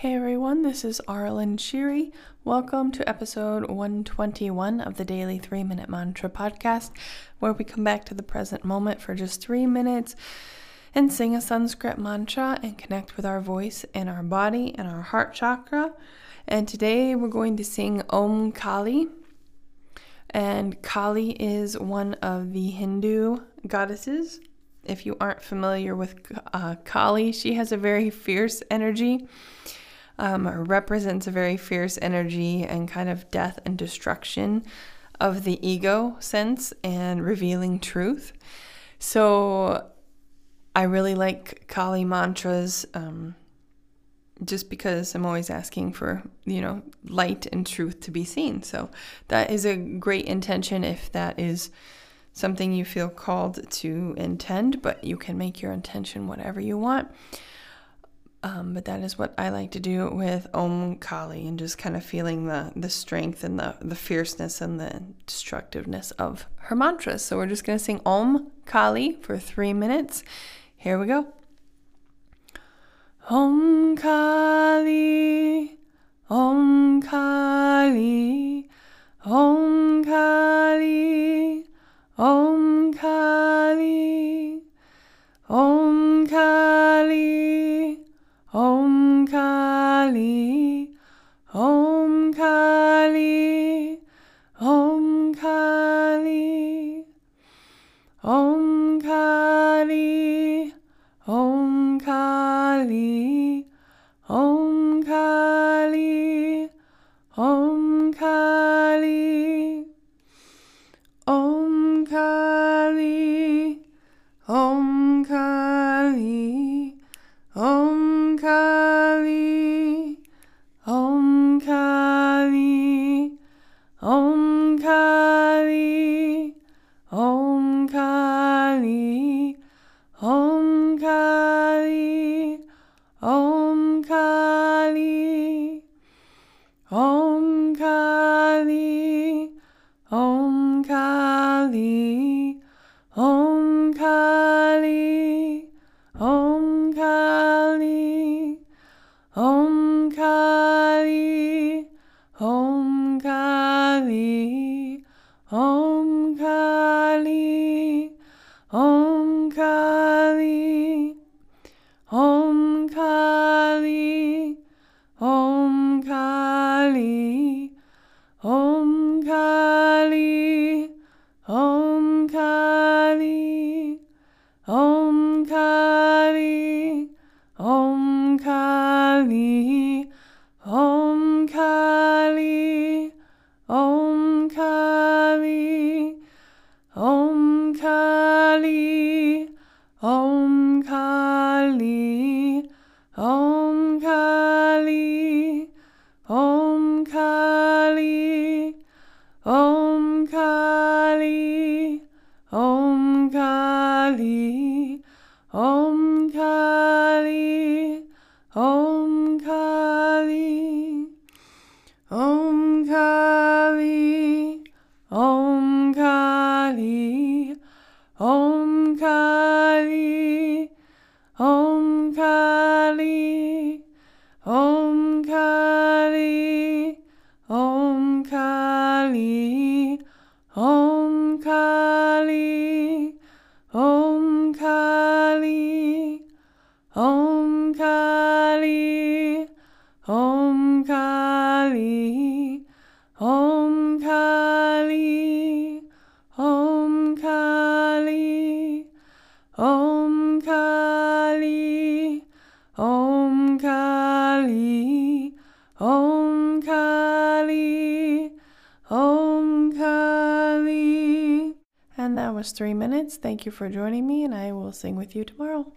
Hey everyone, this is Arlen Shiri. Welcome to episode 121 of the Daily 3 Minute Mantra podcast, where we come back to the present moment for just three minutes and sing a Sanskrit mantra and connect with our voice and our body and our heart chakra. And today we're going to sing Om Kali. And Kali is one of the Hindu goddesses. If you aren't familiar with uh, Kali, she has a very fierce energy um, represents a very fierce energy and kind of death and destruction of the ego sense and revealing truth. So I really like Kali mantras um, just because I'm always asking for, you know, light and truth to be seen. So that is a great intention if that is something you feel called to intend, but you can make your intention whatever you want. Um, but that is what I like to do with Om Kali and just kind of feeling the, the strength and the, the fierceness and the destructiveness of her mantras. So we're just going to sing Om Kali for three minutes. Here we go. Om Kali, Om Kali, Om Kali, Om Kali, Om Kali, Om Kali, Kali, Om Kali, Om Kali, Om Kali, Om Kali, Om Kali, Om Kali, Om Kali, Om Kali, Om Kali, Om Kali, Om Kali, Om Kali, Om Kali, Om Kali, Om Kali, Om Kali, Om Kali, Om Kali, Om Kali, Om Kali, Om Kali, Om Kali, Om Kali, Om Kali. And that was three minutes. Thank you for joining me, and I will sing with you tomorrow.